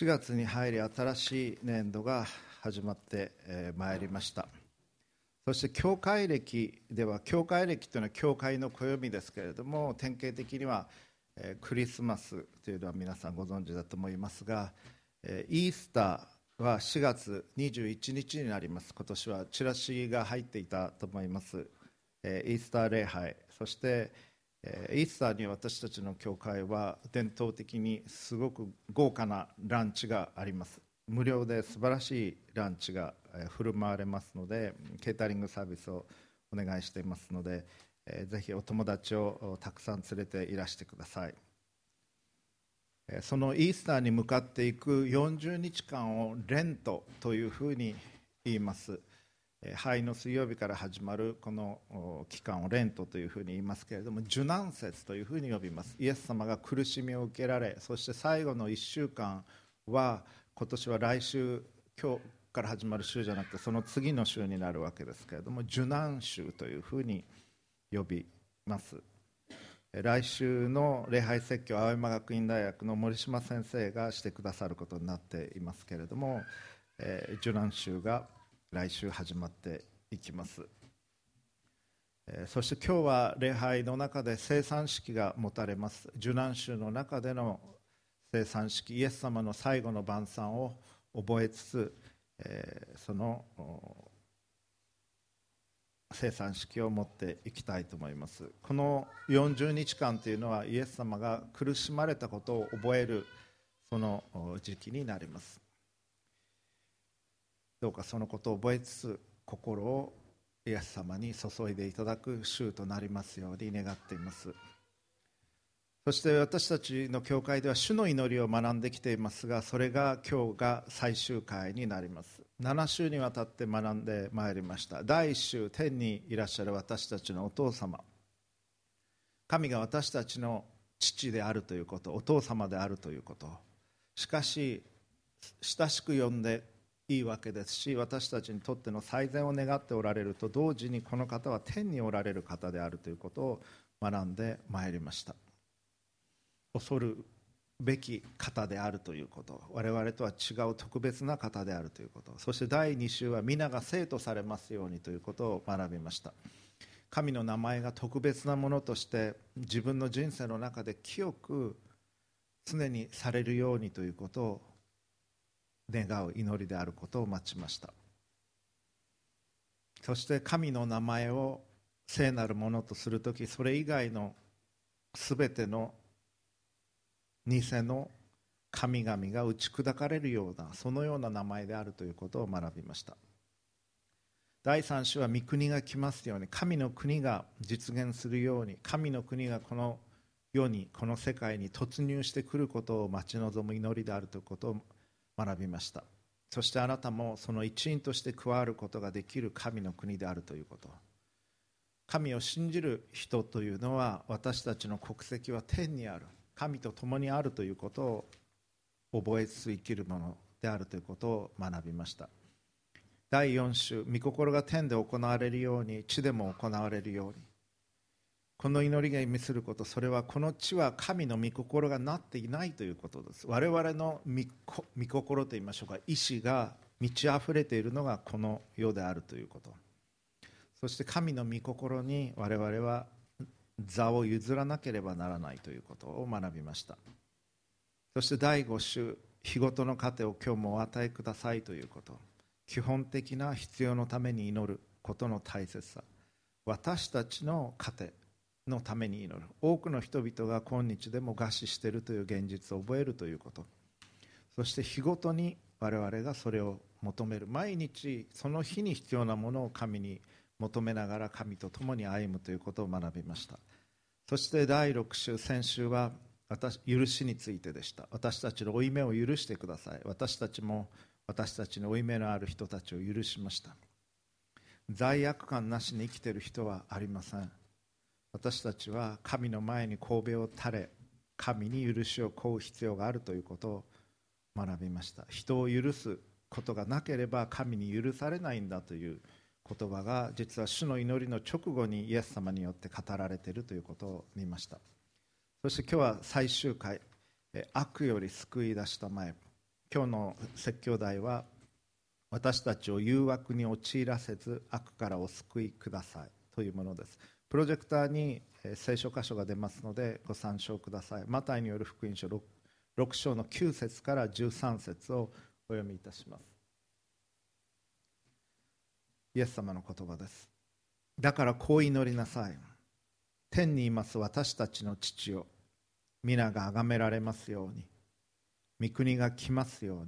4月に入り新しい年度が始まってまいりました。そして教会歴では教会歴というのは教会の暦ですけれども典型的にはクリスマスというのは皆さんご存知だと思いますがイースターは4月21日になります。今年はチラシが入っていたと思います。イースター礼拝。そしてイースターに私たちの教会は伝統的にすごく豪華なランチがあります。無料で素晴らしいランチが振る舞われますのでケータリングサービスをお願いしていますのでぜひお友達をたくさん連れていらしてください。そのイースターに向かっていく40日間をレントというふうに言います。灰の水曜日から始まるこの期間をレントというふうに言いますけれども受難節というふうに呼びます。イエス様が苦しみを受けられそして最後の1週間は今年は来週今日から始まる週じゃなくてその次の週になるわけですけれども受難週というふうに呼びます。来週の礼拝説教青山学院大学の森島先生がしてくださることになっていますけれども、えー、受難週が来週始まっていきます。そして今日は礼拝の中で生産式が持たれます。受難週の中での生産式。イエス様の最後の晩餐を覚えつつえその生産式を持っていきたいと思います。この40日間というのはイエス様が苦しまれたことを覚えるその時期になります。どうかそのことを覚えつつ心をイエス様に注いでいただく週となりますように願っています。そして私たちの教会では主の祈りを学んできていますがそれが今日が最終回になります。7週にわたって学んでまいりました。第1週天にいらっしゃる私たちのお父様。神が私たちの父であるということお父様であるということ。しかし親しく呼んでいいわけですし私たちにとっての最善を願っておられると同時にこの方は天におられる方であるということを学んでまいりました。恐るべき方であるということ。我々とは違う特別な方であるということ。そして第2週は皆が生徒されますようにということを学びました。神の名前が特別なものとして自分の人生の中で清く常にされるようにということを願う祈りであることを待ちました。そして神の名前を聖なるものとする時それ以外の全ての偽の神々が打ち砕かれるようなそのような名前であるということを学びました。第3種は御国が来ますように神の国が実現するように神の国がこの世にこの世界に突入してくることを待ち望む祈りであるということを学びました。そしてあなたもその一員として加わることができる神の国であるということ。神を信じる人というのは私たちの国籍は天にある。神と共にあるということを覚えつつ生きるものであるということを学びました。第4週御心が天で行われるように地でも行われるように。この祈りが意味することそれはこの地は神の御心がなっていないということです。我々の御心といいましょうか。意志が満ち溢れているのがこの世であるということ。そして神の御心に我々は座を譲らなければならないということを学びました。そして第5週日ごとの糧を今日もお与えくださいということ。基本的な必要のために祈ることの大切さ。私たちの糧。のために祈る。多くの人々が今日でも餓死しているという現実を覚えるということ。そして日ごとに我々がそれを求める。毎日その日に必要なものを神に求めながら神と共に歩むということを学びました。そして第6週先週は私許しについてでした。私たちの負い目を許してください。私たちも私たちの負い目のある人たちを許しました。罪悪感なしに生きている人はありません。私たちは神の前に神戸を垂れ神に許しを請う必要があるということを学びました。人を許すことがなければ神に許されないんだという言葉が実は主の祈りの直後にイエス様によって語られているということを見ました。そして今日は最終回悪より救い出したまえ今日の説教題は私たちを誘惑に陥らせず悪からお救いくださいというものです。プロジェクターに聖書箇所が出ますのでご参照ください。マタイによる福音書 6, 6章の9節から13節をお読みいたします。イエス様の言葉です。だからこう祈りなさい。天にいます私たちの父よ。皆が崇められますように。御国が来ますよう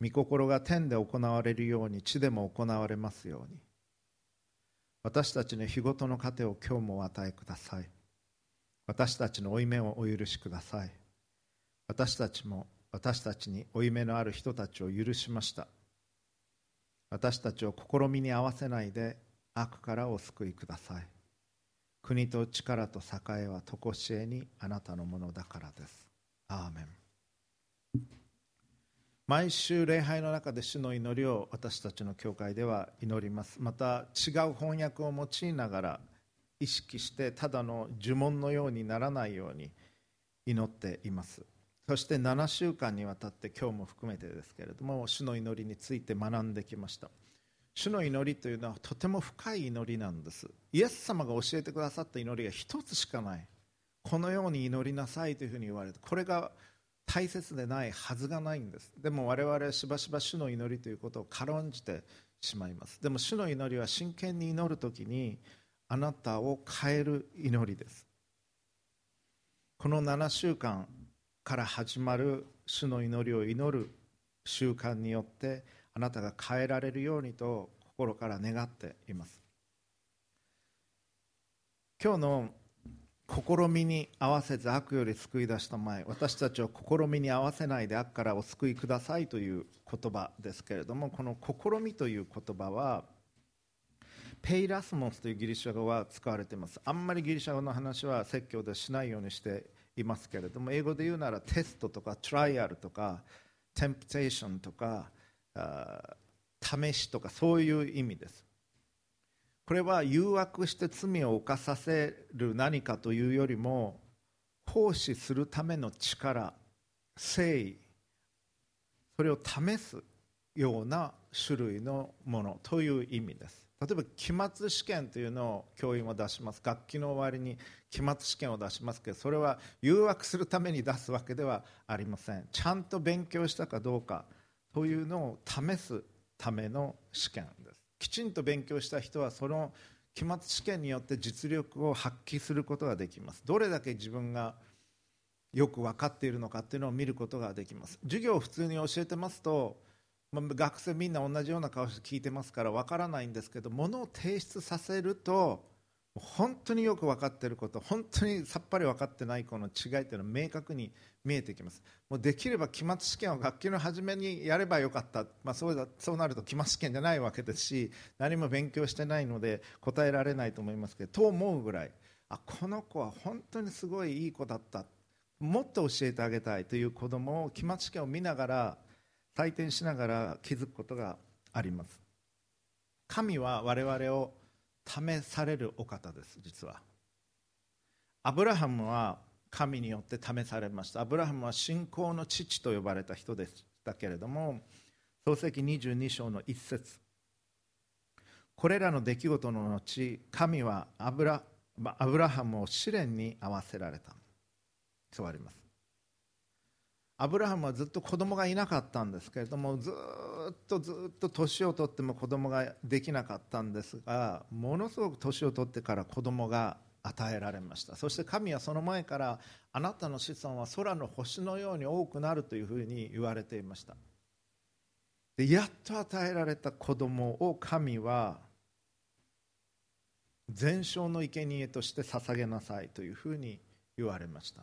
に。御心が天で行われるように地でも行われますように。私たちの日ごとの糧を今日もお与えください。私たちの負い目をお許しください。私たちも私たちに負い目のある人たちを許しました。私たちを試みに合わせないで悪からお救いください。国と力と栄えは常しえにあなたのものだからです。アーメン。毎週礼拝の中で主の祈りを私たちの教会では祈ります。また違う翻訳を用いながら意識してただの呪文のようにならないように祈っています。そして7週間にわたって今日も含めてですけれども主の祈りについて学んできました。主の祈りというのはとても深い祈りなんです。イエス様が教えてくださった祈りが一つしかない。このように祈りなさいというふうに言われてこれが大切でないはずがないんです。でも我々はしばしば主の祈りということを軽んじてしまいます。でも主の祈りは真剣に祈るときにあなたを変える祈りです。この7週間から始まる主の祈りを祈る習慣によってあなたが変えられるようにと心から願っています。今日の試みに合わせず悪より救い出した前私たちを試みに合わせないで悪からお救いくださいという言葉ですけれどもこの試みという言葉はペイラスモスというギリシャ語は使われています。あんまりギリシャ語の話は説教でしないようにしていますけれども英語で言うならテストとかトライアルとかテンプテーションとか試しとかそういう意味です。これは誘惑して罪を犯させる何かというよりも奉仕するための力誠意それを試すような種類のものという意味です。例えば期末試験というのを教員は出します。学期の終わりに期末試験を出しますけどそれは誘惑するために出すわけではありません。ちゃんと勉強したかどうかというのを試すための試験です。きちんと勉強した人はその期末試験によって実力を発揮することができます。どれだけ自分がよく分かっているのかっていうのを見ることができます。授業を普通に教えてますと学生みんな同じような顔して聞いてますから分からないんですけどものを提出させると本当によく分かっていること本当にさっぱり分かってない子の違いというのは明確に見えてきます。もうできれば期末試験を学級の初めにやればよかった、まあ、そうだそうなると期末試験じゃないわけですし何も勉強してないので答えられないと思いますけどと思うぐらいあこの子は本当にすごいいい子だった。もっと教えてあげたいという子供を期末試験を見ながら採点しながら気づくことがあります。神は我々を試されるお方です実は。アブラハムは神によって試されました。アブラハムは信仰の父と呼ばれた人でしたけれども創世記22章の一節。これらの出来事の後神はアブラアブラハムを試練に合わせられた。そうあります。アブラハムはずっと子供がいなかったんですけれどもずっっとずっと年を取っても子供ができなかったんですがものすごく年を取ってから子供が与えられました。そして神はその前からあなたの子孫は空の星のように多くなるというふうに言われていました。でやっと与えられた子供を神は全焼の生贄として捧げなさいというふうに言われました。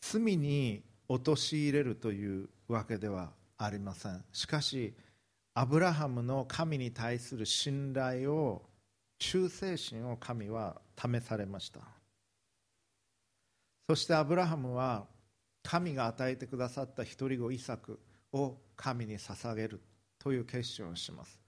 罪に陥れるというわけではありません。しかしアブラハムの神に対する信頼を忠誠心を神は試されました。そしてアブラハムは神が与えてくださった一人子イサクを神に捧げるという決心をします。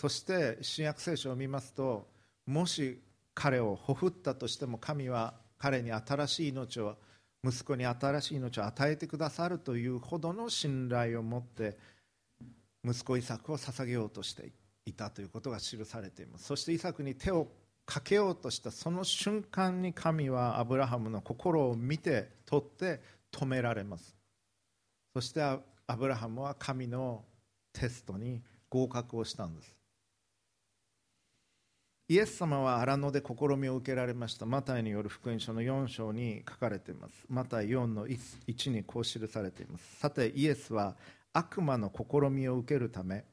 そして新約聖書を見ますともし彼をほふったとしても神は彼に新しい命を息子に新しい命を与えてくださるというほどの信頼を持って息子イサクを捧げようとしていたということが記されています。そしてイサクに手をかけようとしたその瞬間に神はアブラハムの心を見て取って止められます。そしてアブラハムは神のテストに合格をしたんです。イエス様は荒野で試みを受けられました。マタイによる福音書の4章に書かれています。マタイ4の 1, 1にこう記されています。さてイエスは悪魔の試みを受けるため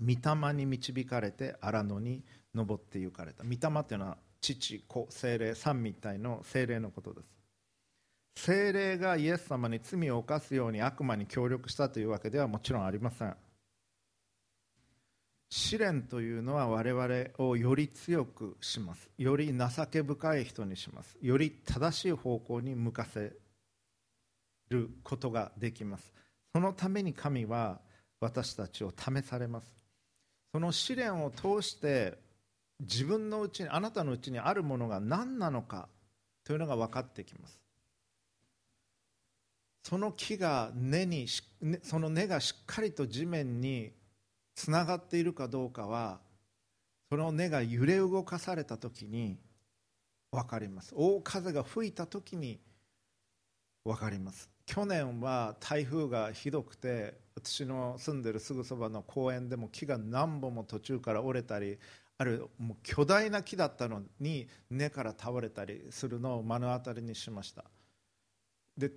御霊に導かれて荒野に登って行かれた。御霊というのは父子精霊三みたいの精霊のことです。精霊がイエス様に罪を犯すように悪魔に協力したというわけではもちろんありません。試練というのは我々をより強くします。より情け深い人にします。より正しい方向に向かせることができます。そのために神は私たちを試されます。その試練を通して自分のうちにあなたのうちにあるものが何なのかというのが分かってきます。その木が根にその根がしっかりと地面につながっているかどうかはその根が揺れ動かされた時に分かります。大風が吹いた時に分かります。去年は台風がひどくて私の住んでるすぐそばの公園でも木が何本も途中から折れたりあるもう巨大な木だったのに根から倒れたりするのを目の当たりにしました。で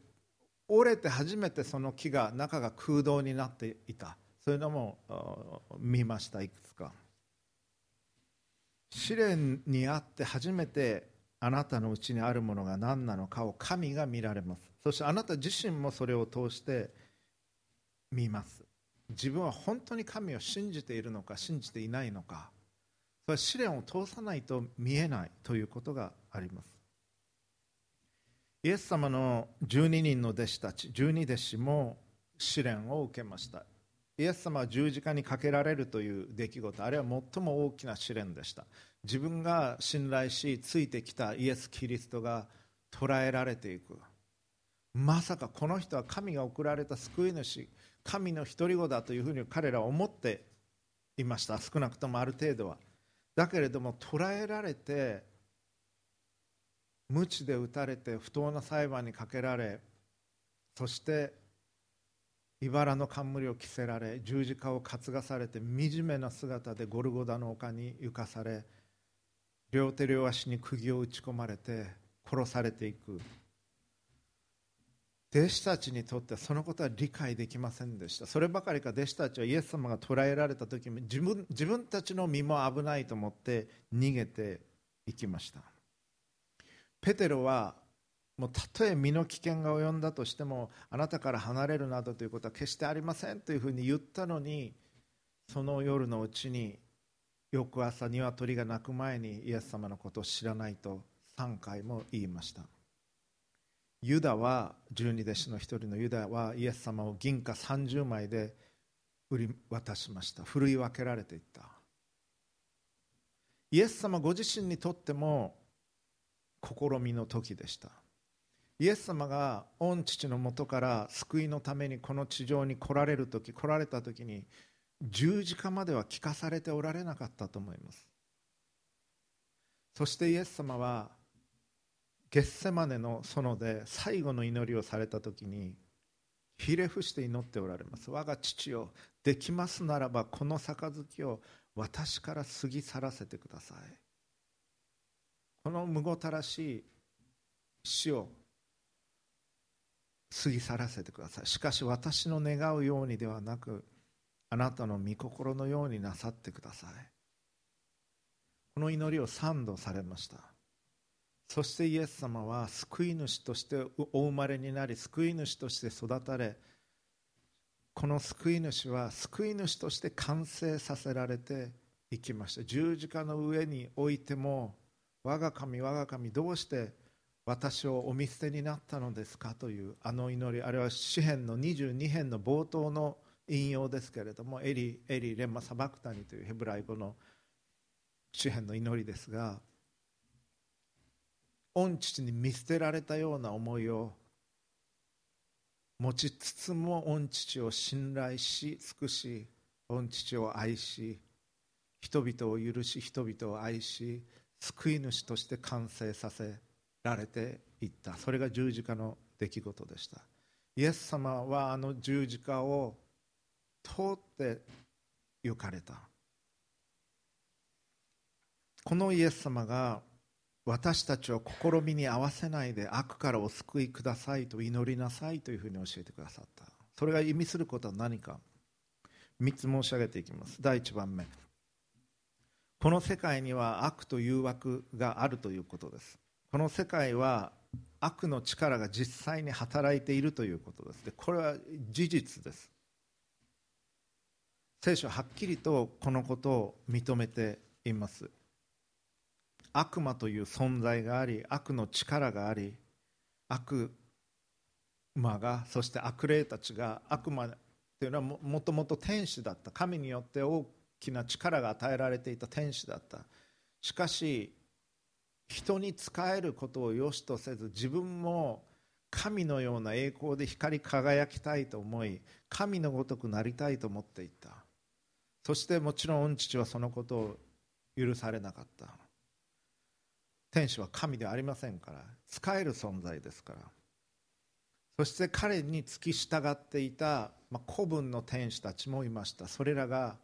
折れて初めてその木が中が空洞になっていた。そういうのも見ましたいくつか。試練にあって初めてあなたのうちにあるものが何なのかを神が見られます。そしてあなた自身もそれを通して見ます。自分は本当に神を信じているのか信じていないのか。それは試練を通さないと見えないということがあります。イエス様の12人の弟子たち12弟子も試練を受けました。イエス様は十字架にかけられるという出来事あれは最も大きな試練でした。自分が信頼しついてきたイエス・キリストが捕らえられていく。まさかこの人は神が送られた救い主神の独り子だというふうに彼らは思っていました。少なくともある程度は。だけれども捕らえられて鞭で打たれて不当な裁判にかけられそして茨の冠を着せられ十字架を担がされて惨めな姿でゴルゴダの丘に浮かされ両手両足に釘を打ち込まれて殺されていく。弟子たちにとってはそのことは理解できませんでした。そればかりか弟子たちはイエス様が捕らえられた時も自分自分たちの身も危ないと思って逃げていきました。ペテロはもうたとえ身の危険が及んだとしてもあなたから離れるなどということは決してありませんというふうに言ったのにその夜のうちに翌朝鶏が鳴く前にイエス様のことを知らないと3回も言いました。ユダは十二弟子の一人のユダはイエス様を銀貨30枚で売り渡しました。振るい分けられていった。イエス様ご自身にとっても試みの時でした。イエス様が御父のもとから救いのためにこの地上に来られる時来られた時に十字架までは聞かされておられなかったと思います。そしてイエス様はゲッセマネの園で最後の祈りをされた時にひれ伏して祈っておられます。我が父よできますならばこの杯を私から過ぎ去らせてください。このむごたらしい死を過ぎ去らせてください。しかし私の願うようにではなくあなたの御心のようになさってください。この祈りを3度されました。そしてイエス様は救い主としてお生まれになり救い主として育たれこの救い主は救い主として完成させられていきました。十字架の上においても我が神我が神どうして私をお見捨てになったのですか？というあの祈り。あれは詩篇の22編の冒頭の引用ですけれどもエリエリレンマサバクタニというヘブライ語の詩篇の祈りですが御父に見捨てられたような思いを持ちつつも御父を信頼し尽くし御父を愛し人々を許し人々を愛し救い主として完成させられていった。それが十字架の出来事でした。イエス様はあの十字架を通って行かれた。このイエス様が私たちを試みに合わせないで悪からお救いくださいと祈りなさいというふうに教えてくださった。それが意味することは何か。3つ申し上げていきます。第1番目。この世界には悪と誘惑があるということです。この世界は悪の力が実際に働いているということです。でこれは事実です。聖書ははっきりとこのことを認めています。悪魔という存在があり悪の力があり悪魔がそして悪霊たちが悪魔というのはもともと天使だった。神によって大きな力が与えられていた天使だった。しかし人に仕えることを良しとせず自分も神のような栄光で光り輝きたいと思い神のごとくなりたいと思っていた。そしてもちろん父はそのことを許されなかった。天使は神ではありませんから使える存在ですから。そして彼に付き従っていた、まあ、古文の天使たちもいました。それらが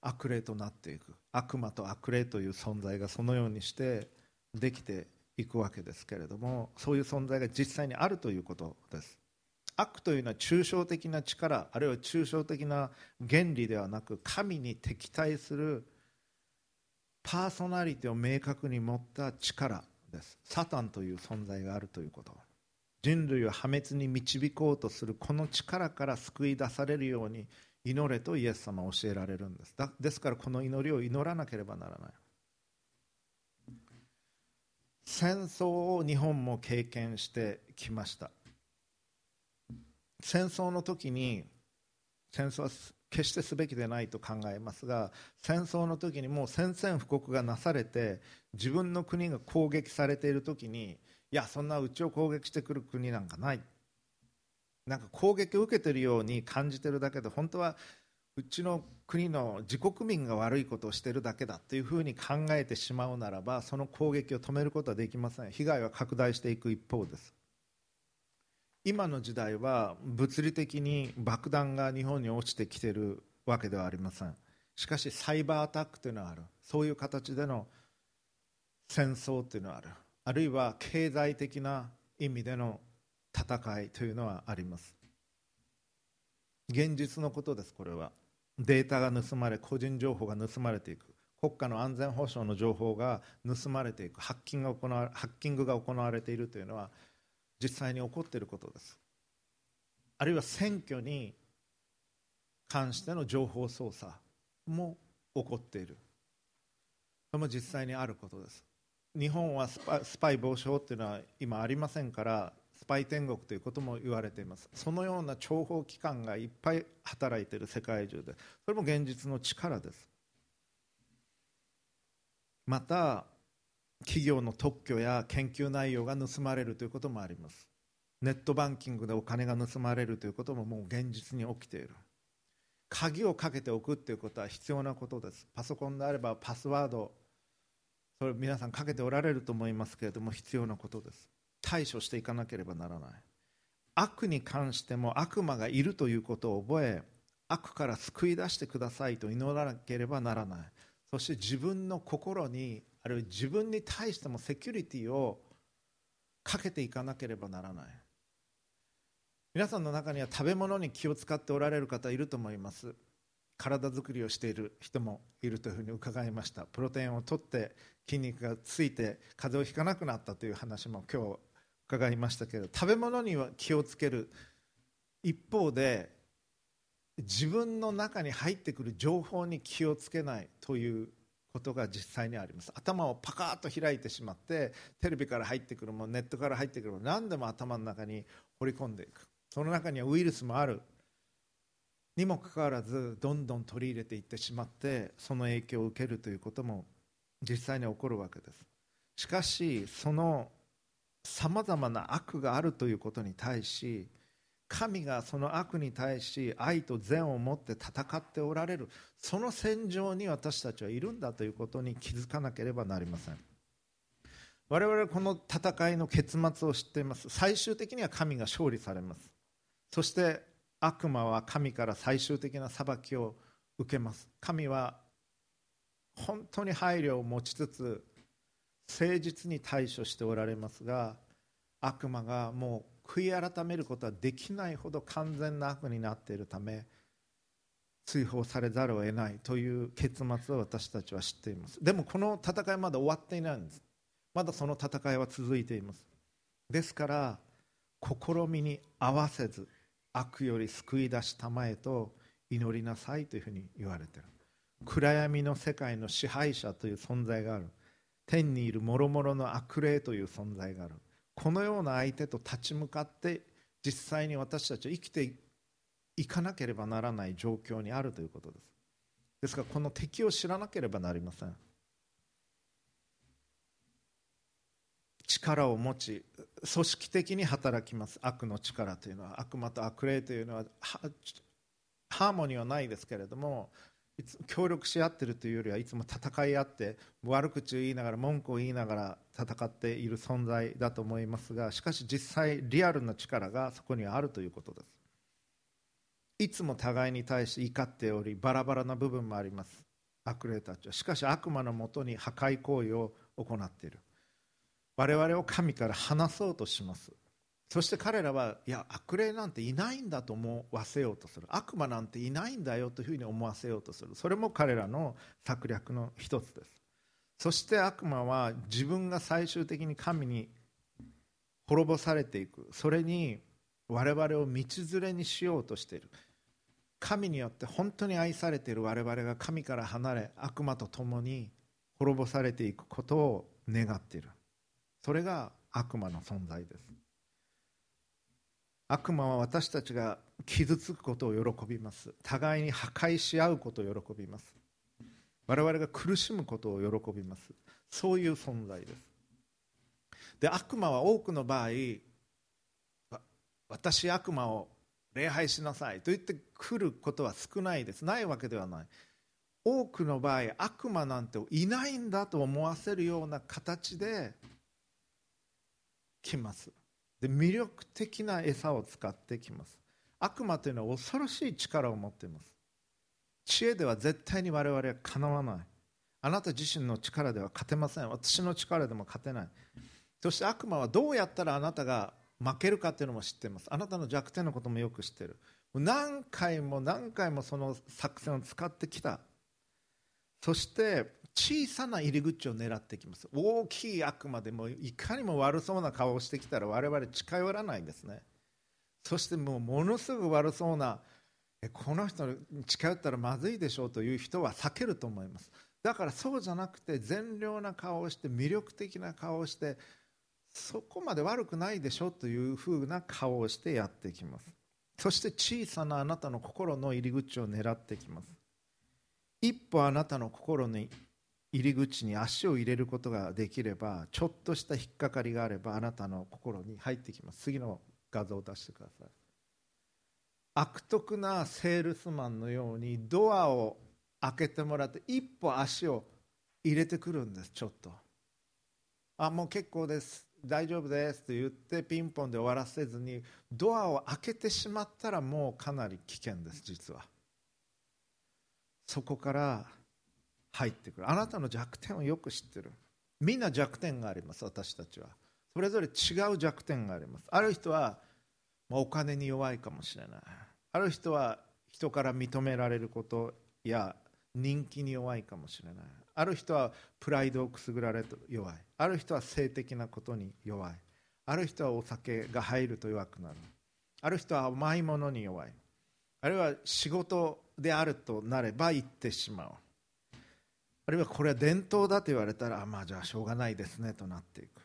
悪霊となっていく。悪魔と悪霊という存在がそのようにしてできていくわけですけれどもそういう存在が実際にあるということです。悪というのは抽象的な力あるいは抽象的な原理ではなく神に敵対するパーソナリティを明確に持った力です。サタンという存在があるということ。人類を破滅に導こうとするこの力から救い出されるように祈れとイエス様は教えられるんです。ですからこの祈りを祈らなければならない。戦争を日本も経験してきました。戦争の時に戦争は決してすべきでないと考えますが戦争の時にもう宣戦布告がなされて自分の国が攻撃されている時にいやそんなうちを攻撃してくる国なんかない。なんか攻撃を受けているように感じてるだけで本当はうちの国の自国民が悪いことをしているだけだというふうに考えてしまうならばその攻撃を止めることはできません。被害は拡大していく一方です。今の時代は物理的に爆弾が日本に落ちてきているわけではありません。しかしサイバーアタックというのはある。そういう形での戦争というのはある。あるいは経済的な意味での戦いというのはあります。現実のことですこれは。データが盗まれ個人情報が盗まれていく。国家の安全保障の情報が盗まれていく。ハッキングが行わハッキングが行われているというのは実際に起こっていることです。あるいは選挙に関しての情報操作も起こっている。それも実際にあることです。日本はスパスパイ防止法というのは今ありませんからスパイ天国ということも言われています。そのような諜報機関がいっぱい働いている世界中でそれも現実の力です。また企業の特許や研究内容が盗まれるということもあります。ネットバンキングでお金が盗まれるということももう現実に起きている。鍵をかけておくということは必要なことです。パソコンであればパスワードそれ皆さんかけておられると思いますけれども必要なことです。対処していかなければならない。悪に関しても悪魔がいるということを覚え悪から救い出してくださいと祈らなければならない。そして自分の心にあるいは自分に対してもセキュリティをかけていかなければならない。皆さんの中には食べ物に気を使っておられる方いると思います。体作りをしている人もいるというふうに伺いました。プロテインを取って筋肉がついて風邪をひかなくなったという話も今日伺いましたけど食べ物には気をつける。一方で自分の中に入ってくる情報に気をつけないということが実際にあります。頭をパカッと開いてしまってテレビから入ってくるもネットから入ってくるも何でも頭の中に放り込んでいく。その中にはウイルスもある。にもかかわらずどんどん取り入れていってしまってその影響を受けるということも実際に起こるわけです。しかしそのさまざまな悪があるということに対し神がその悪に対し愛と善を持って戦っておられる。その戦場に私たちはいるんだということに気づかなければなりません。我々はこの戦いの結末を知っています。最終的には神が勝利されます。そして悪魔は神から最終的な裁きを受けます。神は本当に配慮を持ちつつ誠実に対処しておられますが悪魔がもう悔い改めることはできないほど完全な悪になっているため追放されざるを得ないという結末を私たちは知っています。でもこの戦いまだ終わっていないんです。まだその戦いは続いています。ですから試みに合わせず悪より救い出したまえと祈りなさいというふうに言われている。暗闇の世界の支配者という存在がある。天にいる諸々の悪霊という存在がある。このような相手と立ち向かって実際に私たちは生きていかなければならない状況にあるということです。ですからこの敵を知らなければなりません。力を持ち組織的に働きます。悪の力というのは。悪魔と悪霊というのは。ハーモニーはないですけれどもいつ協力し合ってるというよりはいつも戦い合って悪口を言いながら文句を言いながら戦っている存在だと思いますがしかし実際リアルな力がそこにはあるということです。いつも互いに対して怒っておりバラバラな部分もあります。悪霊たちは。しかし悪魔のもとに破壊行為を行っている。我々を神から離そうとします。そして彼らはいや悪霊なんていないんだと思わせようとする。悪魔なんていないんだよというふうに思わせようとする。それも彼らの策略の一つです。そして悪魔は自分が最終的に神に滅ぼされていく。それに我々を道連れにしようとしている。神によって本当に愛されている我々が神から離れ悪魔と共に滅ぼされていくことを願っている。それが悪魔の存在です。悪魔は私たちが傷つくことを喜びます。互いに破壊し合うことを喜びます。我々が苦しむことを喜びます。そういう存在です。で悪魔は多くの場合私悪魔を礼拝しなさい。と言ってくることは少ないです。ないわけではない。多くの場合悪魔なんていないんだと思わせるような形で来ます。で魅力的な餌を使ってきます。悪魔というのは恐ろしい力を持っています。知恵では絶対に我々はかなわない。あなた自身の力では勝てません。私の力でも勝てない。そして悪魔はどうやったらあなたが負けるかというのも知っています。あなたの弱点のこともよく知っている。何回も何回もその作戦を使ってきた。そして小さな入り口を狙ってきます。大きい悪魔でもいかにも悪そうな顔をしてきたら我々近寄らないんですね。そしてもうものすごく悪そうなこの人に近寄ったらまずいでしょうという人は避けると思います。だからそうじゃなくて善良な顔をして魅力的な顔をしてそこまで悪くないでしょというふうな顔をしてやってきます。そして小さなあなたの心の入り口を狙ってきます。一歩あなたの心に入り口に足を入れることができればちょっとした引っかかりがあればあなたの心に入ってきます。次の画像を出してください。悪徳なセールスマンのようにドアを開けてもらって一歩足を入れてくるんですちょっと。あもう結構です。大丈夫ですと言ってピンポンで終わらせずにドアを開けてしまったらもうかなり危険です実は。そこから入ってくる。あなたの弱点をよく知ってる。みんな弱点があります私たちは。それぞれ違う弱点があります。ある人はお金に弱いかもしれない。ある人は人から認められることや人気に弱いかもしれない。ある人はプライドをくすぐられると弱い。ある人は性的なことに弱い。ある人はお酒が入ると弱くなる。ある人は甘いものに弱い。あるいは仕事であるとなれば行ってしまう。あるいはこれは伝統だと言われたらまあじゃあしょうがないですねとなっていく。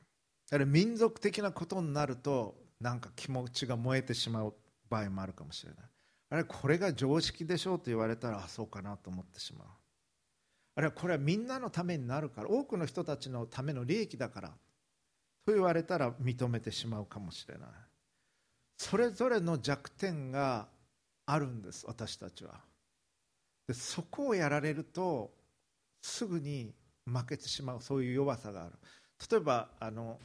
あるいは民族的なことになるとなんか気持ちが燃えてしまう場合もあるかもしれない。あれこれが常識でしょうと言われたらあそうかなと思ってしまう。あるいはこれはみんなのためになるから多くの人たちのための利益だからと言われたら認めてしまうかもしれない。それぞれの弱点があるんです私たちは。でそこをやられるとすぐに負けてしまうそういう弱さがある。例えばあの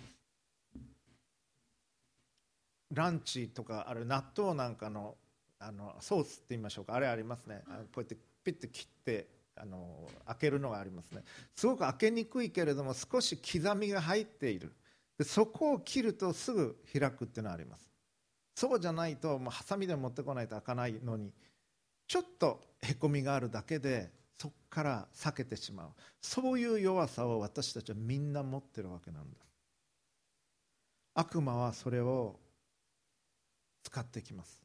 ランチとかある納豆なんかのあのソースって言いましょうか。あれありますね。こうやってピッて切ってあの開けるのがありますね。すごく開けにくいけれども少し刻みが入っている。でそこを切るとすぐ開くっていうのはあります。そうじゃないともうハサミで持ってこないと開かないのにちょっとへこみがあるだけでそこから避けてしまう。そういう弱さを私たちはみんな持ってるわけなんです悪魔はそれを使ってきます。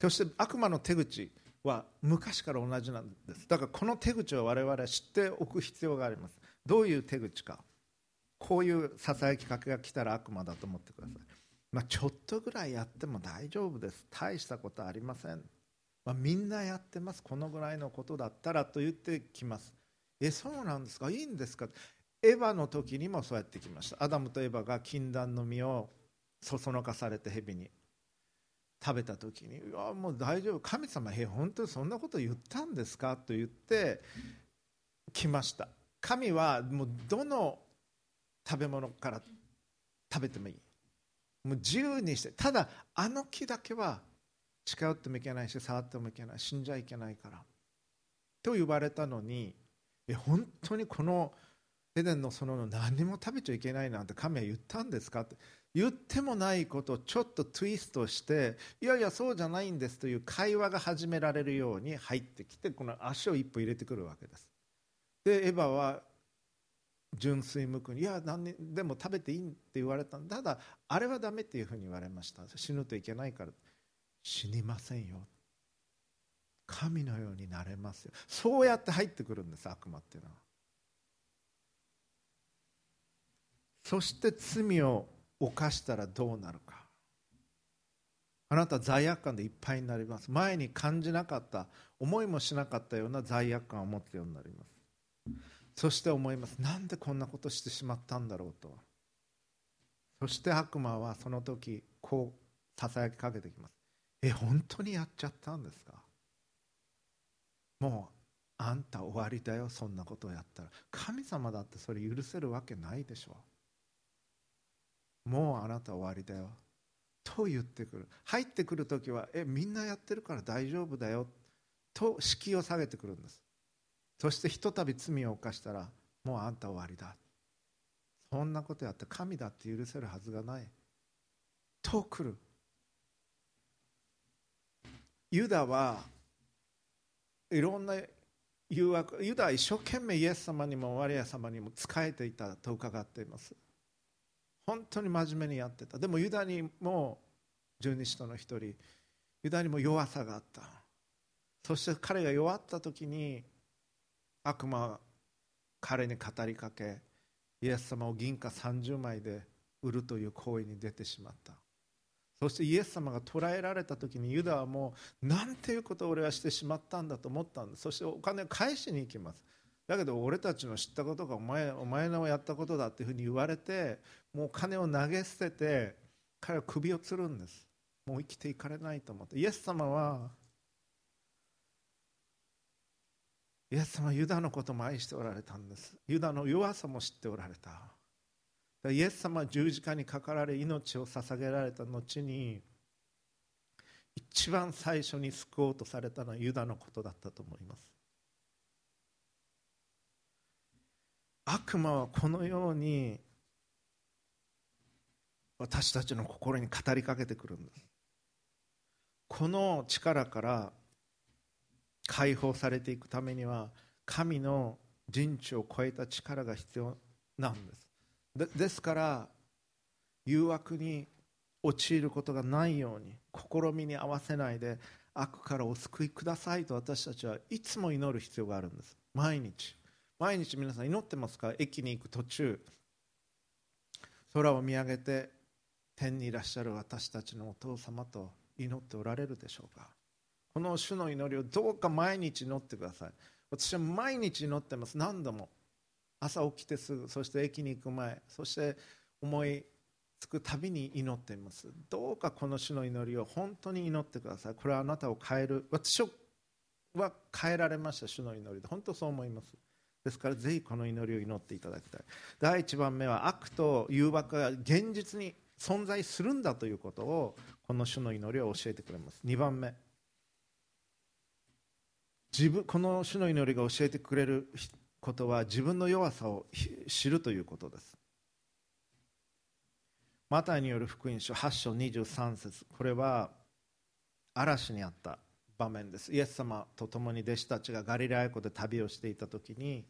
そして悪魔の手口は昔から同じなんです。だからこの手口を我々は知っておく必要があります。どういう手口か。こういうささやきかけが来たら悪魔だと思ってください、まあ、ちょっとぐらいやっても大丈夫です。大したことありません、まあ、みんなやってます。このぐらいのことだったらと言ってきます。えそうなんですか？いいんですか？エヴァの時にもそうやってきました。アダムとエヴァが禁断の実をそそのかされて蛇に。食べた時に「いやもう大丈夫。神様へ本当にそんなこと言ったんですか?」と言って来ました。神はもうどの食べ物から食べてもいい？もう自由にして。ただあの木だけは近寄ってもいけないし触ってもいけない死んじゃいけないから。と言われたのにえ本当にこのエデンの園の何も食べちゃいけないなんて神は言ったんですか？って。言ってもないことをちょっとツイストしていやいやそうじゃないんですという会話が始められるように入ってきてこの足を一歩入れてくるわけです。でエヴァは純粋無垢にいや何でも食べていいって言われたただあれはダメっていうふうに言われました。死ぬといけないから。死にませんよ。神のようになれますよ。そうやって入ってくるんです悪魔っていうのは。そして罪を犯したらどうなるか。あなた罪悪感でいっぱいになります。前に感じなかった思いもしなかったような罪悪感を持つようになります。そして思います。なんでこんなことしてしまったんだろうと。そして悪魔はその時こうささやきかけてきます。え本当にやっちゃったんですかもうあんた終わりだよそんなことをやったら神様だってそれ許せるわけないでしょもうあなた終わりだよと言ってくる。入ってくる時はえみんなやってるから大丈夫だよと敷居を下げてくるんです。そしてひとたび罪を犯したらもうあんた終わりだそんなことやって神だって許せるはずがないと来る。ユダはいろんな誘惑ユダは一生懸命イエス様にもマリア様にも仕えていたと伺っています。本当に真面目にやってた。でもユダにも十二使徒の一人ユダにも弱さがあった。そして彼が弱った時に悪魔は彼に語りかけイエス様を銀貨30枚で売るという行為に出てしまった。そしてイエス様が捕らえられた時にユダはもうなんていうことを俺はしてしまったんだと思ったんですそしてお金を返しに行きます。だけど俺たちの知ったことがお前お前のやったことだっていうふうに言われてもう金を投げ捨てて彼は首を吊るんです。もう生きていかれないと思って。イエス様はイエス様はユダのことも愛しておられたんです。ユダの弱さも知っておられた。イエス様は十字架にかかられ命を捧げられた後に一番最初に救おうとされたのはユダのことだったと思います。悪魔はこのように私たちの心に語りかけてくるんです。この力から解放されていくためには神の人知を超えた力が必要なんです。でですから誘惑に陥ることがないように試みに合わせないで悪からお救いくださいと私たちはいつも祈る必要があるんです。毎日。毎日皆さん祈ってますか？駅に行く途中。空を見上げて天にいらっしゃる私たちのお父様と祈っておられるでしょうか？この主の祈りをどうか毎日祈ってください。私は毎日祈ってます。何度も。朝起きてすぐそして駅に行く前そして思いつくたびに祈っています。どうかこの主の祈りを本当に祈ってください。これはあなたを変える。私は変えられました。主の祈りで。本当そう思います。ですからぜひこの祈りを祈っていただきたい。第1番目は悪と誘惑が現実に存在するんだということをこの主の祈りを教えてくれます。2番目。自分この主の祈りが教えてくれることは自分の弱さを知るということです。マタイによる福音書8章23節。これは嵐にあった場面です。イエス様と共に弟子たちがガリラヤ湖で旅をしていた時に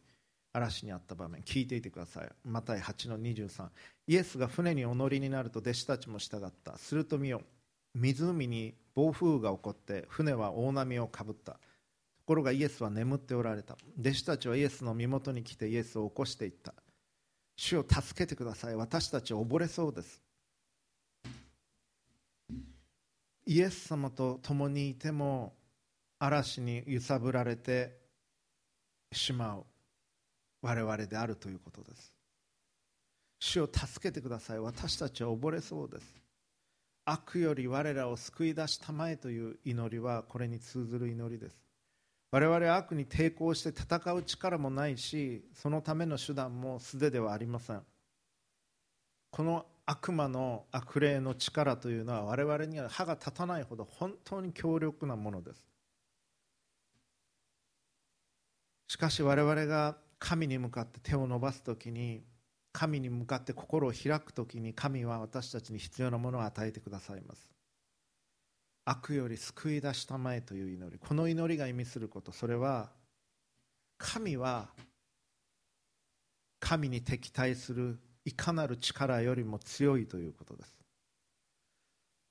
嵐にあった場面。聞いていてください。マタイ8の23イエスが船にお乗りになると弟子たちも従った。すると見よ湖に暴風雨が起こって船は大波をかぶった。ところがイエスは眠っておられた。弟子たちはイエスの身元に来てイエスを起こしていった。主を助けてください。私たち溺れそうです。イエス様と共にいても嵐に揺さぶられてしまう。我々であるということです。主を助けてください。私たちは溺れそうです。悪より我らを救い出したまえという祈りはこれに通ずる祈りです。我々は悪に抵抗して戦う力もないしそのための手段も素手ではありません。この悪魔の悪霊の力というのは我々には歯が立たないほど本当に強力なものです。しかし我々が神に向かって手を伸ばす時に神に向かって心を開く時に神は私たちに必要なものを与えてくださいます。悪より救い出したまえという祈り。この祈りが意味すること。それは神は神に敵対するいかなる力よりも強いということです。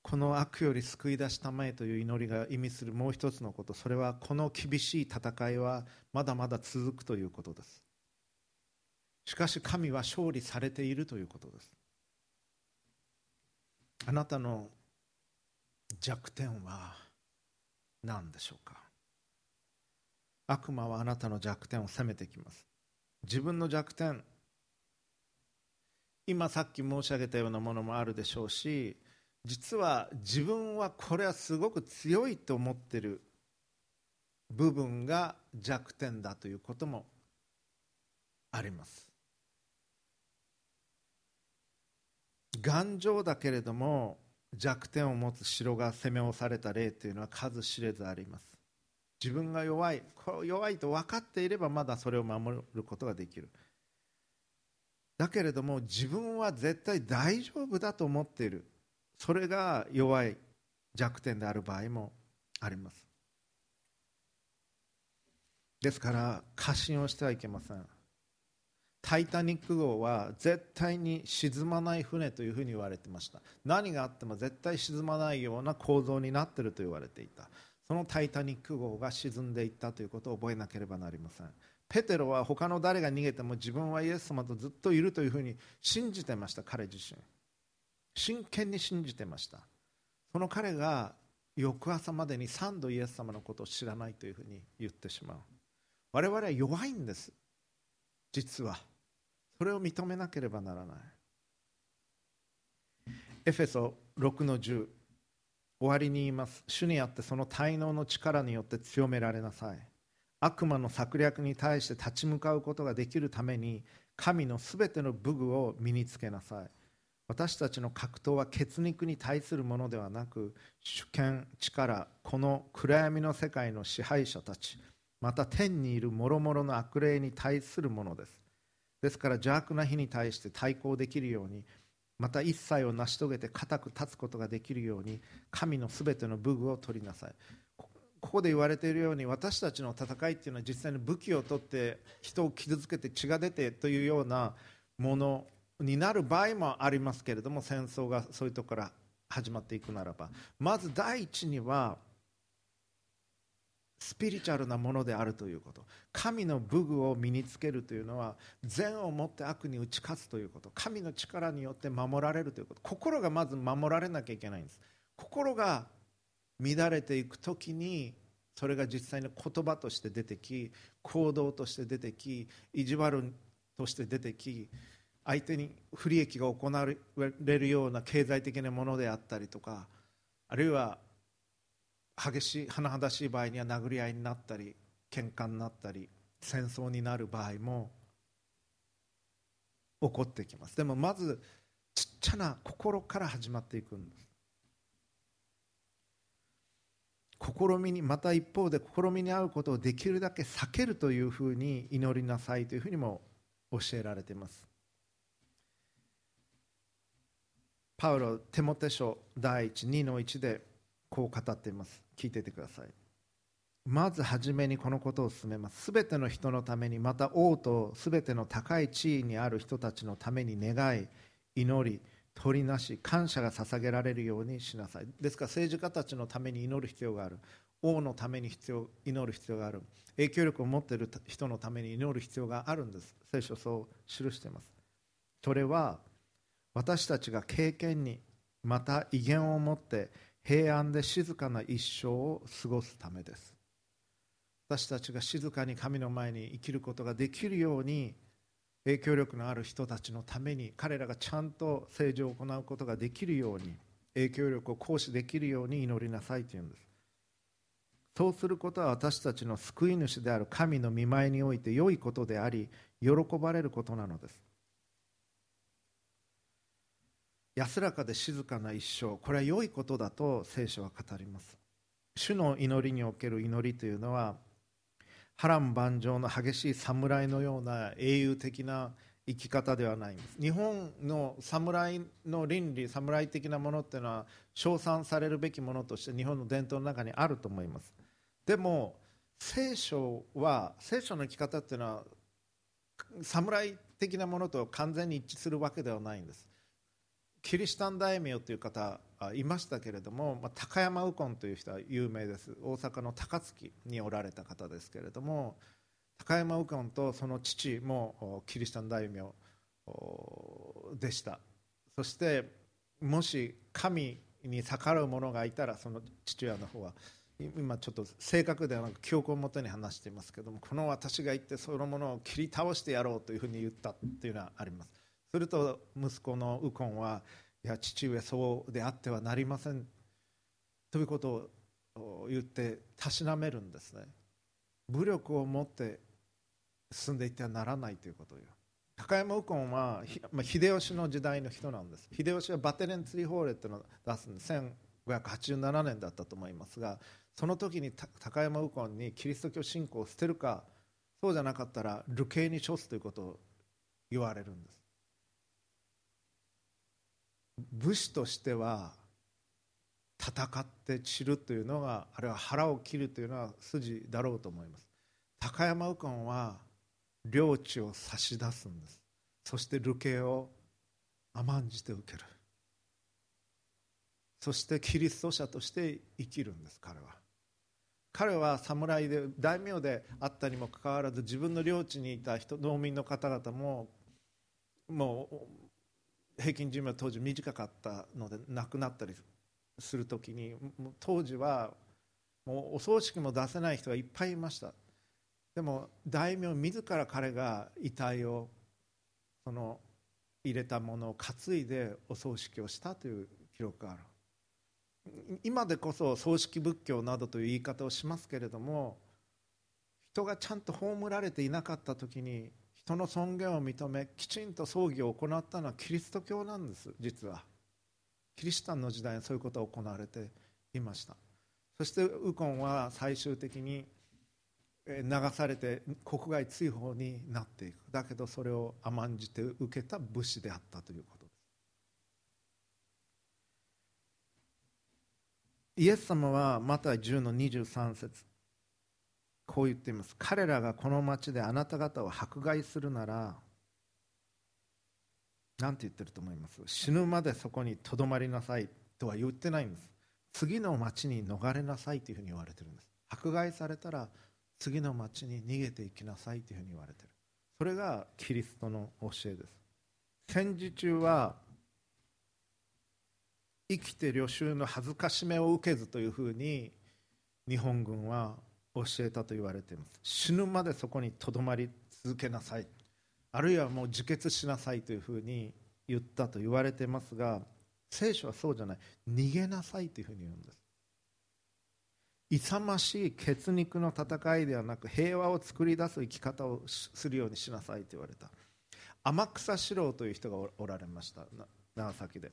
この悪より救い出したまえという祈りが意味するもう一つのこと。それはこの厳しい戦いはまだまだ続くということです。しかし神は勝利されているということです。あなたの弱点は何でしょうか？悪魔はあなたの弱点を責めてきます。自分の弱点今さっき申し上げたようなものもあるでしょうし実は自分はこれはすごく強いと思ってる部分が弱点だということもあります。頑丈だけれども弱点を持つ城が攻め押された例というのは数知れずあります。自分が弱い弱いと分かっていればまだそれを守ることができる。だけれども自分は絶対大丈夫だと思っている。それが弱い弱点である場合もあります。ですから過信をしてはいけません。タイタニック号は絶対に沈まない船というふうに言われてました。何があっても絶対沈まないような構造になっていると言われていた。そのタイタニック号が沈んでいったということを覚えなければなりません。ペテロは他の誰が逃げても自分はイエス様とずっといるというふうに信じてました彼自身。真剣に信じてました。その彼が翌朝までに3度イエス様のことを知らないというふうに言ってしまう。我々は弱いんです。実は。それを認めなければならない。エフェソ6の10終わりに言います。主にあってその滞納の力によって強められなさい。悪魔の策略に対して立ち向かうことができるために神のすべての武具を身につけなさい。私たちの格闘は血肉に対するものではなく主権力この暗闇の世界の支配者たちまた天にいる諸々の悪霊に対するものです。ですから邪悪な日に対して対抗できるようにまた一切を成し遂げて固く立つことができるように神のすべての武具を取りなさい。ここで言われているように私たちの戦いっていうのは実際に武器を取って人を傷つけて血が出てというようなものになる場合もありますけれども戦争がそういうところから始まっていくならば。まず第一にはスピリチュアルなものであるということ。神の武具を身につけるというのは善をもって悪に打ち勝つということ。神の力によって守られるということ。心がまず守られなきゃいけないんです。心が乱れていく時にそれが実際の言葉として出てき行動として出てき意地悪として出てき相手に不利益が行われるような経済的なものであったりとかあるいは激しい甚だしい場合には殴り合いになったり喧嘩になったり戦争になる場合も起こってきます。でもまずちっちゃな心から始まっていくんです。試みにまた一方で試みに合うことをできるだけ避けるというふうに祈りなさいというふうにも教えられています。パウロテモテ書第一2の1でこう語っています。聞いててください。まず初めにこのことを進めます。すべての人のためにまた王とすべての高い地位にある人たちのために願い祈り取りなし感謝が捧げられるようにしなさい。ですから政治家たちのために祈る必要がある。王のために必要祈る必要がある。影響力を持っている人のために祈る必要があるんです。聖書そう記しています。それは私たちが経験にまた威厳を持って平安で静かな一生を過ごすためです。私たちが静かに神の前に生きることができるように影響力のある人たちのために彼らがちゃんと政治を行うことができるように影響力を行使できるように祈りなさいというんです。そうすることは私たちの救い主である神の見舞いにおいて良いことであり喜ばれることなのです。安らかで静かな一生。これは良いことだと聖書は語ります。主の祈りにおける祈りというのは波乱万丈の激しい侍のような英雄的な生き方ではないんです。日本の侍の倫理侍的なものっていうのは称賛されるべきものとして日本の伝統の中にあると思います。でも聖書は聖書の生き方っていうのは侍的なものと完全に一致するわけではないんです。キリシタン大名という方いましたけれども、まあ、高山右近という人は有名です。大阪の高槻におられた方ですけれども高山右近とその父もキリシタン大名でした。そしてもし神に逆らう者がいたらその父親の方は今ちょっと正確ではなく記憶をもとに話していますけどもこの私が言ってそのものを切り倒してやろうというふうに言ったというのはあります。すると息子の右近はいや父上そうであってはなりませんということを言ってたしなめるんですね。武力を持って進んでいってはならないということを言う高山右近は秀吉の時代の人なんです。秀吉はバテレン釣り法令っていうのを出すんです1587年だったと思いますがその時に高山右近にキリスト教信仰を捨てるかそうじゃなかったら流刑に処すということを言われるんです。武士としては戦って散るというのがあるいは腹を切るというのは筋だろうと思います。高山右近は領地を差し出すんです。そして流刑を甘んじて受ける。そしてキリスト者として生きるんです彼は。彼は侍で大名であったにもかかわらず自分の領地にいた人農民の方々ももう平均寿命当時短かったので亡くなったりする時に当時はもうお葬式も出せない人がいっぱいいました。でも大名自ら彼が遺体をその入れたものを担いでお葬式をしたという記録がある。今でこそ葬式仏教などという言い方をしますけれども人がちゃんと葬られていなかった時に人の尊厳を認めきちんと葬儀を行ったのはキリスト教なんです実は。キリシタンの時代にそういうことが行われていました。そしてウコンは最終的に流されて国外追放になっていく。だけどそれを甘んじて受けた武士であったということです。イエス様はまた10の23節。こう言っています。彼らがこの町であなた方を迫害するなら何て言ってると思います？死ぬまでそこにとどまりなさいとは言ってないんです。次の町に逃れなさいというふうに言われてるんです。迫害されたら次の町に逃げていきなさいというふうに言われてる。それがキリストの教えです。戦時中は生きて旅衆の恥ずかしめを受けずというふうに日本軍は教えたと言われています。死ぬまでそこにとどまり続けなさい。あるいはもう自決しなさいというふうに言ったと言われてますが聖書はそうじゃない。逃げなさいというふうに言うんです。勇ましい血肉の戦いではなく平和を作り出す生き方をするようにしなさいと言われた。天草四郎という人がおられました。長崎で。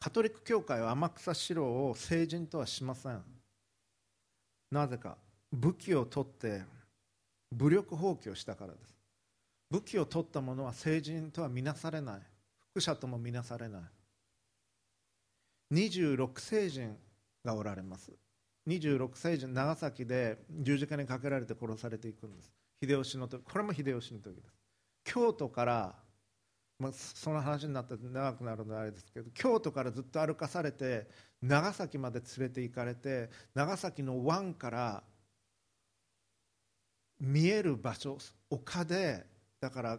カトリック教会は天草四郎を聖人とはしません。なぜか武器を取って武力放棄をしたからです。武器を取った者は聖人とは見なされない。副者とも見なされない。26聖人がおられます。26聖人長崎で十字架にかけられて殺されていくんです。秀吉の時これも秀吉の時です。京都からまあ、その話になって長くなるのはあれですけど京都からずっと歩かされて長崎まで連れて行かれて長崎の湾から見える場所丘でだから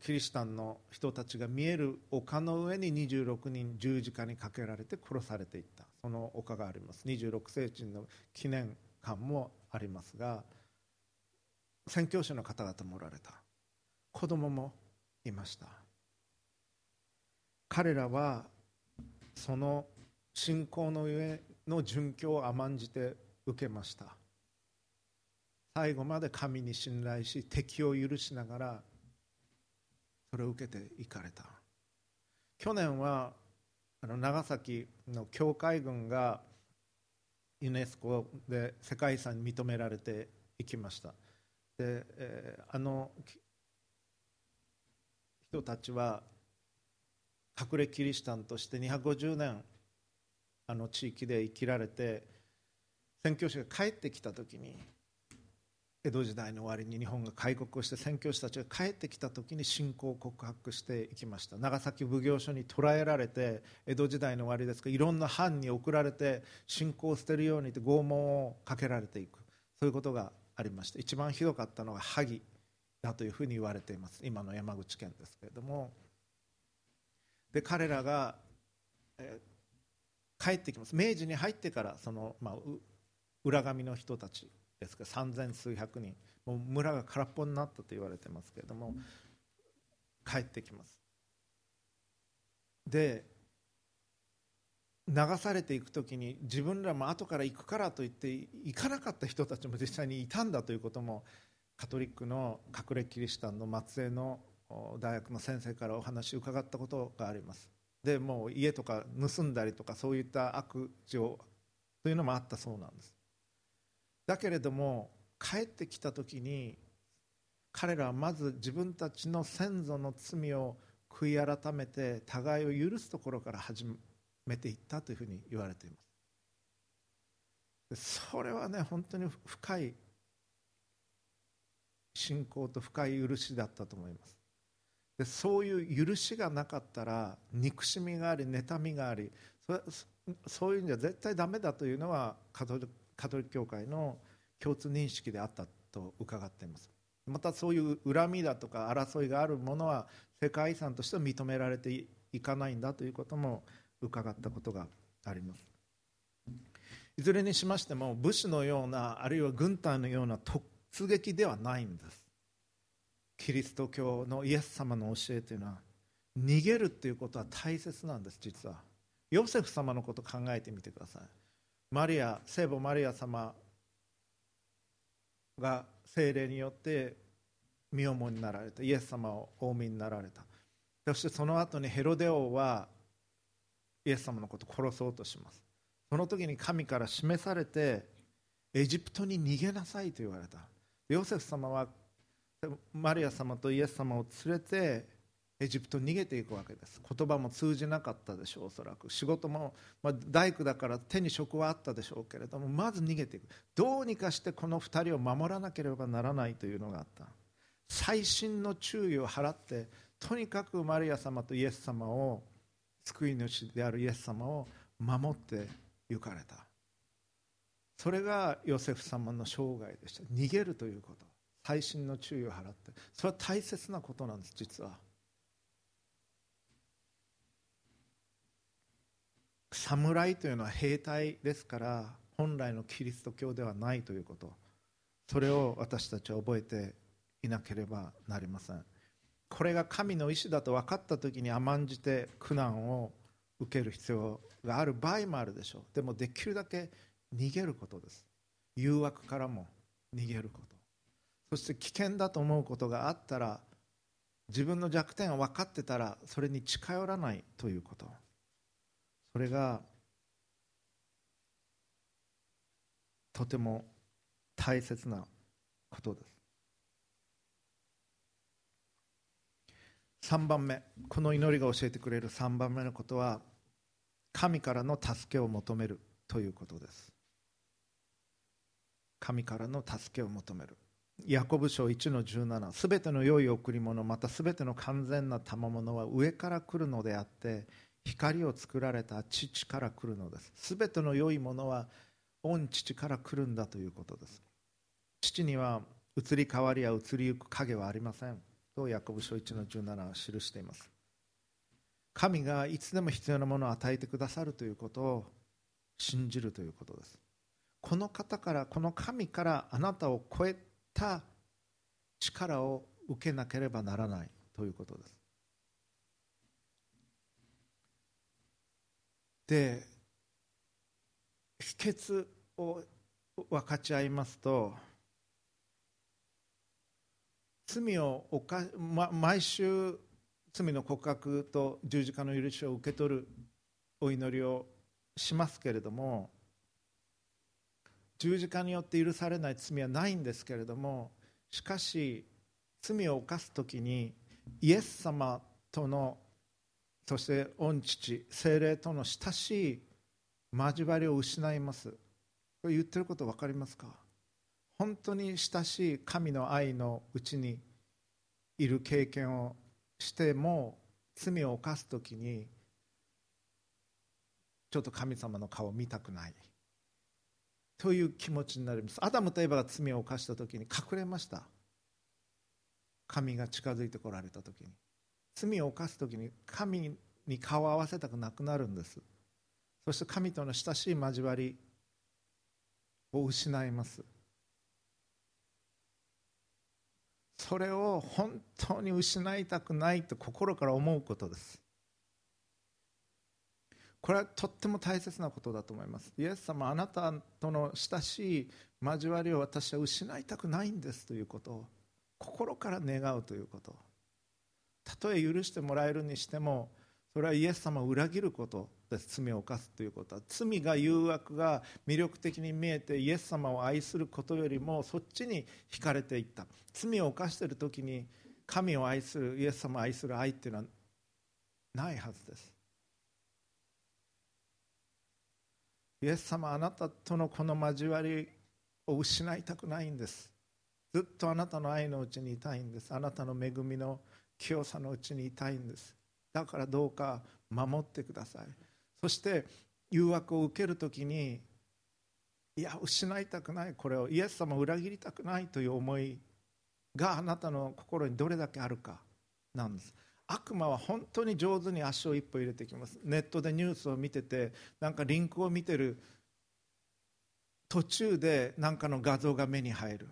キリシタンの人たちが見える丘の上に26人十字架にかけられて殺されていった。その丘があります。26世紀の記念館もありますが宣教師の方々もおられた。子供もいました。彼らはその信仰の上の殉教を甘んじて受けました。最後まで神に信頼し敵を許しながらそれを受けていかれた。去年はあの長崎の教会軍がユネスコで世界遺産に認められていきました。で、えー、あの人たちは隠れキリシタンとして250年あの地域で生きられて宣教師が帰ってきた時に江戸時代の終わりに日本が開国をして宣教師たちが帰ってきた時に信仰を告白していきました。長崎奉行所に捕らえられて江戸時代の終わりですがいろんな藩に送られて信仰を捨てるようにと拷問をかけられていく。そういうことがありました。一番ひどかったのが萩。だというふうに言われています。今の山口県ですけれども。で彼らが、えー、帰ってきます。明治に入ってからその、まあ、裏紙の人たちですから三千数百人。もう村が空っぽになったと言われてますけれども帰ってきます。で流されていく時に自分らも後から行くからといって行かなかった人たちも実際にいたんだということもカトリックの隠れキリシタンの末裔の大学の先生からお話を伺ったことがあります。でもう家とか盗んだりとかそういった悪事をというのもあったそうなんです。だけれども帰ってきた時に彼らはまず自分たちの先祖の罪を悔い改めて互いを許すところから始めていったというふうに言われています。それはね本当に深い信仰と深い許しだったと思います。でそういう許しがなかったら憎しみがあり妬みがありそういうんじゃ絶対ダメだというのはカトリック教会の共通認識であったと伺っています。またそういう恨みだとか争いがあるものは世界遺産として認められていかないんだということも伺ったことがあります。いずれにしましても武士のようなあるいは軍隊のような突撃ではないんです。キリスト教のイエス様の教えというのは逃げるっていうことは大切なんです実は。ヨセフ様のこと考えてみてください。マリア聖母マリア様が精霊によって身重になられた。イエス様をお産みになられた。そしてその後にヘロデ王はイエス様のことを殺そうとします。その時に神から示されてエジプトに逃げなさいと言われた。ヨセフ様はマリア様とイエス様を連れてエジプトに逃げていくわけです。言葉も通じなかったでしょうおそらく。仕事も、まあ、大工だから手に職はあったでしょうけれどもまず逃げていく。どうにかしてこの2人を守らなければならないというのがあった。細心の注意を払ってとにかくマリア様とイエス様を救い主であるイエス様を守って行かれた。それがヨセフ様の生涯でした。逃げるということ。細心の注意を払って。それは大切なことなんです実は。侍というのは兵隊ですから本来のキリスト教ではないということ。それを私たちは覚えていなければなりません。これが神の意志だと分かった時に甘んじて苦難を受ける必要がある場合もあるでしょう。でもできるだけ逃げることです。誘惑からも逃げること。そして危険だと思うことがあったら自分の弱点を分かってたらそれに近寄らないということ。それがとても大切なことです。3番目。この祈りが教えてくれる3番目のことは神からの助けを求めるということです。神からの助けを求める。ヤコブ書1の17すべての良い贈り物またすべての完全な賜物は上から来るのであって光を作られた父から来るのです。すべての良いものは御父から来るんだということです。父には移り変わりや移りゆく影はありません。とヤコブ書1の17は記しています。神がいつでも必要なものを与えてくださるということを信じるということです。この方からこの神からあなたを超えた力を受けなければならないということです。で秘訣を分かち合いますと罪を犯、ま、毎週罪の告白と十字架の許しを受け取るお祈りをしますけれども十字架によって許されない罪はないんですけれどもしかし罪を犯す時にイエス様とのそして御父精霊との親しい交わりを失います。これ言ってること分かりますか？本当に親しい神の愛のうちにいる経験をしても罪を犯す時にちょっと神様の顔を見たくない。という気持ちになります。アダムとエバが罪を犯した時に隠れました。神が近づいてこられた時に。罪を犯す時に神に顔を合わせたくなくなるんです。そして神との親しい交わりを失います。それを本当に失いたくないと心から思うことです。これはとっても大切なことだと思います。イエス様あなたとの親しい交わりを私は失いたくないんですということ。を心から願うということ。たとえ許してもらえるにしてもそれはイエス様を裏切ることです罪を犯すということ。は罪が誘惑が魅力的に見えてイエス様を愛することよりもそっちに惹かれていった。罪を犯している時に神を愛するイエス様を愛する愛っていうのはないはずです。イエス様あなたとのこの交わりを失いたくないんです。ずっとあなたの愛のうちにいたいんです。あなたの恵みの清さのうちにいたいんです。だからどうか守ってください。そして誘惑を受けるときにいや失いたくない。これをイエス様を裏切りたくないという思いがあなたの心にどれだけあるかなんです。悪魔は本当に上手に足を一歩入れてきます。ネットでニュースを見ててなんかリンクを見てる途中で何かの画像が目に入る。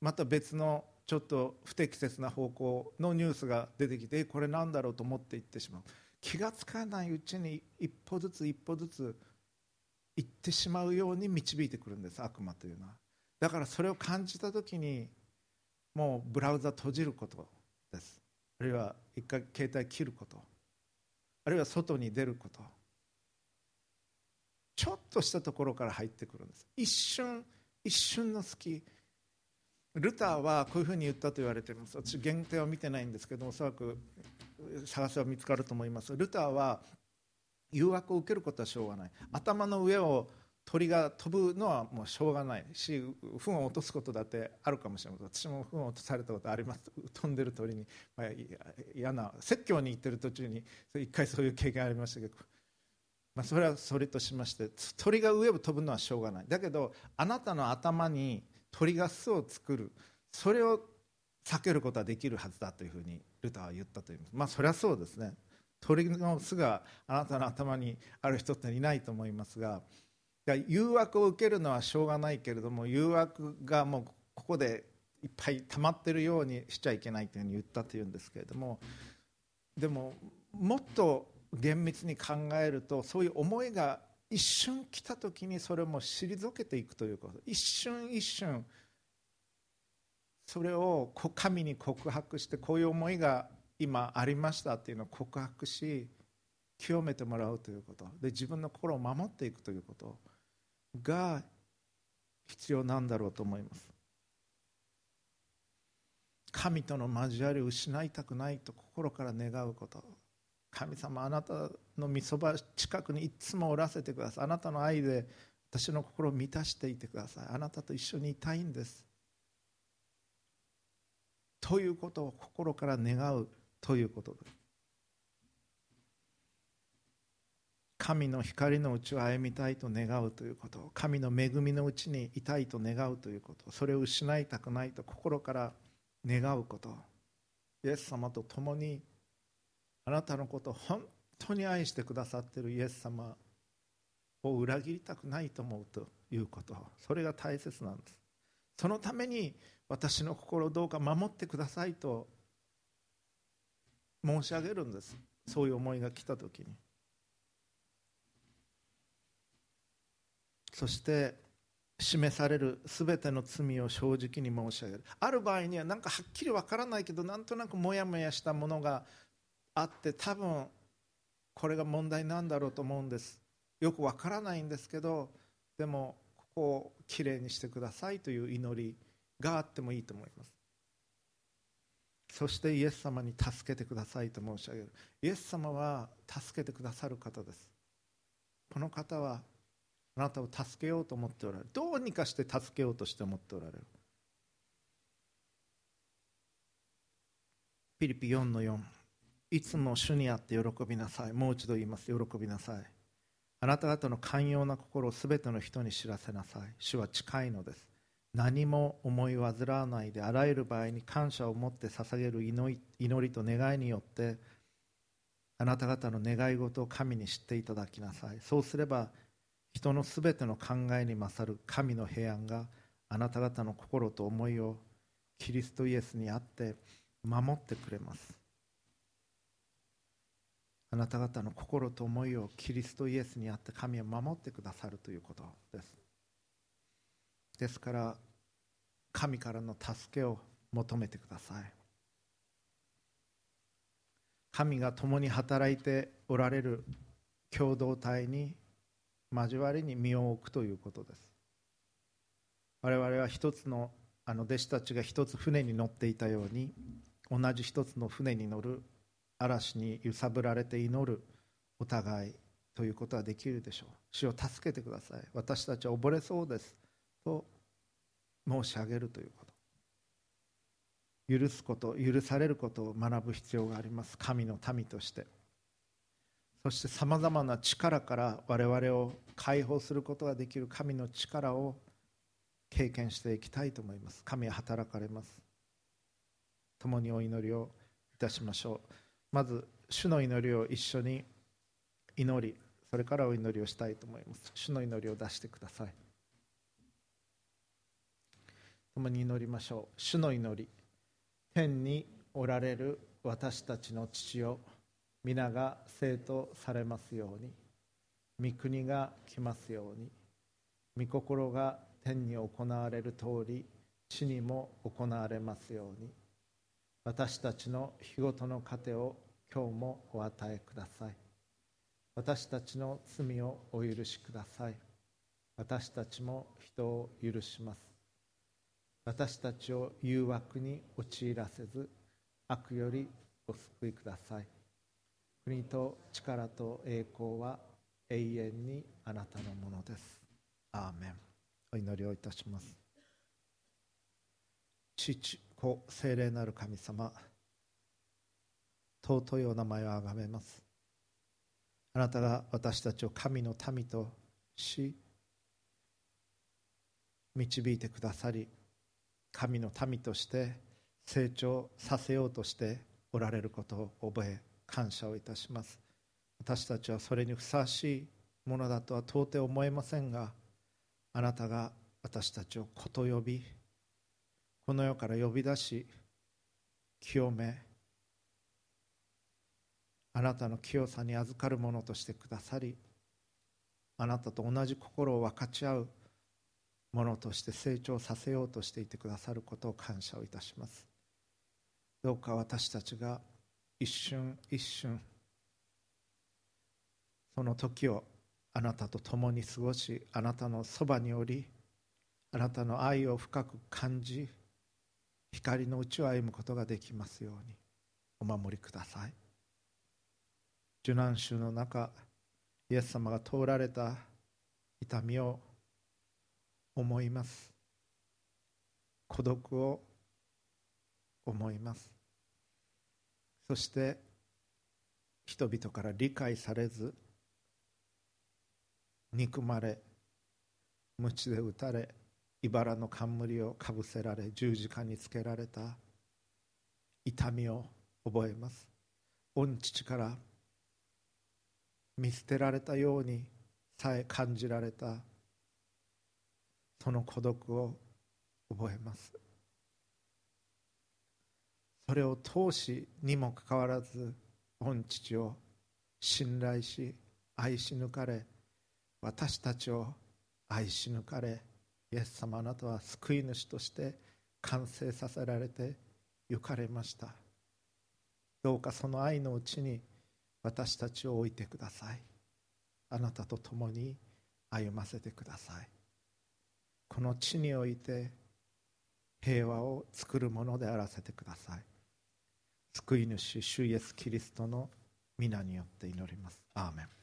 また別のちょっと不適切な方向のニュースが出てきてこれなんだろうと思っていってしまう。気が付かないうちに一歩ずつ一歩ずつ行ってしまうように導いてくるんです。悪魔というのは。だからそれを感じた時にもうブラウザ閉じることです。あるいは一回携帯切ること。あるいは外に出ること。ちょっとしたところから入ってくるんです。一瞬一瞬の隙。ルターはこういうふうに言ったと言われています。私限定は見てないんですけどおそらく探せば見つかると思います。ルターは誘惑を受けることはしょうがない。頭の上を鳥が飛ぶのはもうしょうがないし糞を落とすことだってあるかもしれません。私も糞を落とされたことあります。飛んでる鳥に、まあ、嫌な説教に行ってる途中に一回そういう経験ありましたけど、まあ、それはそれとしまして鳥が上を飛ぶのはしょうがない。だけどあなたの頭に鳥が巣を作るそれを避けることはできるはずだというふうにルターは言ったといいますまあそれはそうですね。鳥の巣があなたの頭にある人っていないと思いますが誘惑を受けるのはしょうがないけれども誘惑がもうここでいっぱい溜まってるようにしちゃいけないというふうに言ったというんですけれどもでももっと厳密に考えるとそういう思いが一瞬来た時にそれも退けていくということ。一瞬一瞬それを神に告白してこういう思いが今ありましたっていうのを告白し清めてもらうということ。で自分の心を守っていくということ。が必要なんだろうと思います。神との交わりを失いたくないと心から願うこと。神様あなたのみそば近くにいつもおらせてください。あなたの愛で私の心を満たしていてください。あなたと一緒にいたいんです。ということを心から願うということです。神の光のうちを歩みたいと願うということ。神の恵みのうちにいたいと願うということ。それを失いたくないと心から願うこと。イエス様と共にあなたのことを本当に愛してくださっている。イエス様を裏切りたくないと思うということ。それが大切なんです。そのために私の心をどうか守ってくださいと申し上げるんです。そういう思いが来た時に。そして示される全ての罪を正直に申し上げる。ある場合には何かはっきりわからないけどなんとなくモヤモヤしたものがあって多分これが問題なんだろうと思うんです。よくわからないんですけどでもここをきれいにしてくださいという祈りがあってもいいと思います。そしてイエス様に助けてくださいと申し上げる。イエス様は助けてくださる方です。この方はあなたを助けようと思っておられる。どうにかして助けようとして思っておられる。ピリピ4の4いつも主にあって喜びなさい。もう一度言います。喜びなさい。あなた方の寛容な心をすべての人に知らせなさい。主は近いのです。何も思い煩わないであらゆる場合に感謝を持って捧げる祈りと願いによってあなた方の願い事を神に知っていただきなさい。そうすれば人のすべての考えに勝る神の平安があなた方の心と思いをキリストイエスにあって守ってくれます。あなた方の心と思いをキリストイエスにあって神は守ってくださるということです。ですから神からの助けを求めてください。神が共に働いておられる共同体に交わりに身を置くということです。我々は一つのあの弟子たちが一つ船に乗っていたように同じ一つの船に乗る嵐に揺さぶられて祈るお互いということはできるでしょう。主を助けてください。私たちは溺れそうです。と申し上げるということ。許すこと許されることを学ぶ必要があります。神の民として。そしてさまざまな力から我々を解放することができる神の力を経験していきたいと思います。神は働かれます。共にお祈りをいたしましょう。まず主の祈りを一緒に祈りそれからお祈りをしたいと思います。主の祈りを出してください。共に祈りましょう。主の祈り。天におられる私たちの父よ。皆が生徒されますように。御国が来ますように。御心が天に行われる通り地にも行われますように。私たちの日ごとの糧を今日もお与えください。私たちの罪をお許しください。私たちも人を許します。私たちを誘惑に陥らせず悪よりお救いください。国と力と栄光は永遠にあなたのものです。アーメン。お祈りをいたします。父子聖霊なる神様尊いお名前をあがめます。あなたが私たちを神の民とし導いてくださり神の民として成長させようとしておられることを覚え感謝をいたします。私たちはそれにふさわしいものだとは到底思えませんがあなたが私たちを子と呼びこの世から呼び出し清めあなたの清さに預かるものとしてくださりあなたと同じ心を分かち合うものとして成長させようとしていてくださることを感謝をいたします。どうか私たちが一瞬一瞬。その時をあなたと共に過ごしあなたのそばにおりあなたの愛を深く感じ光のうちを歩むことができますようにお守りください。受難週の中イエス様が通られた痛みを思います。孤独を思います。そして人々から理解されず憎まれ鞭で打たれ茨の冠をかぶせられ十字架につけられた痛みを覚えます。御父から見捨てられたようにさえ感じられたその孤独を覚えます。それを通しにもかかわらず御父を信頼し愛し抜かれ私たちを愛し抜かれイエス様あなたは救い主として完成させられて行かれました。どうかその愛のうちに私たちを置いてください。あなたと共に歩ませてください。この地において平和を作るものであらせてください。救い主主イエスキリストの皆によって祈ります。アーメン。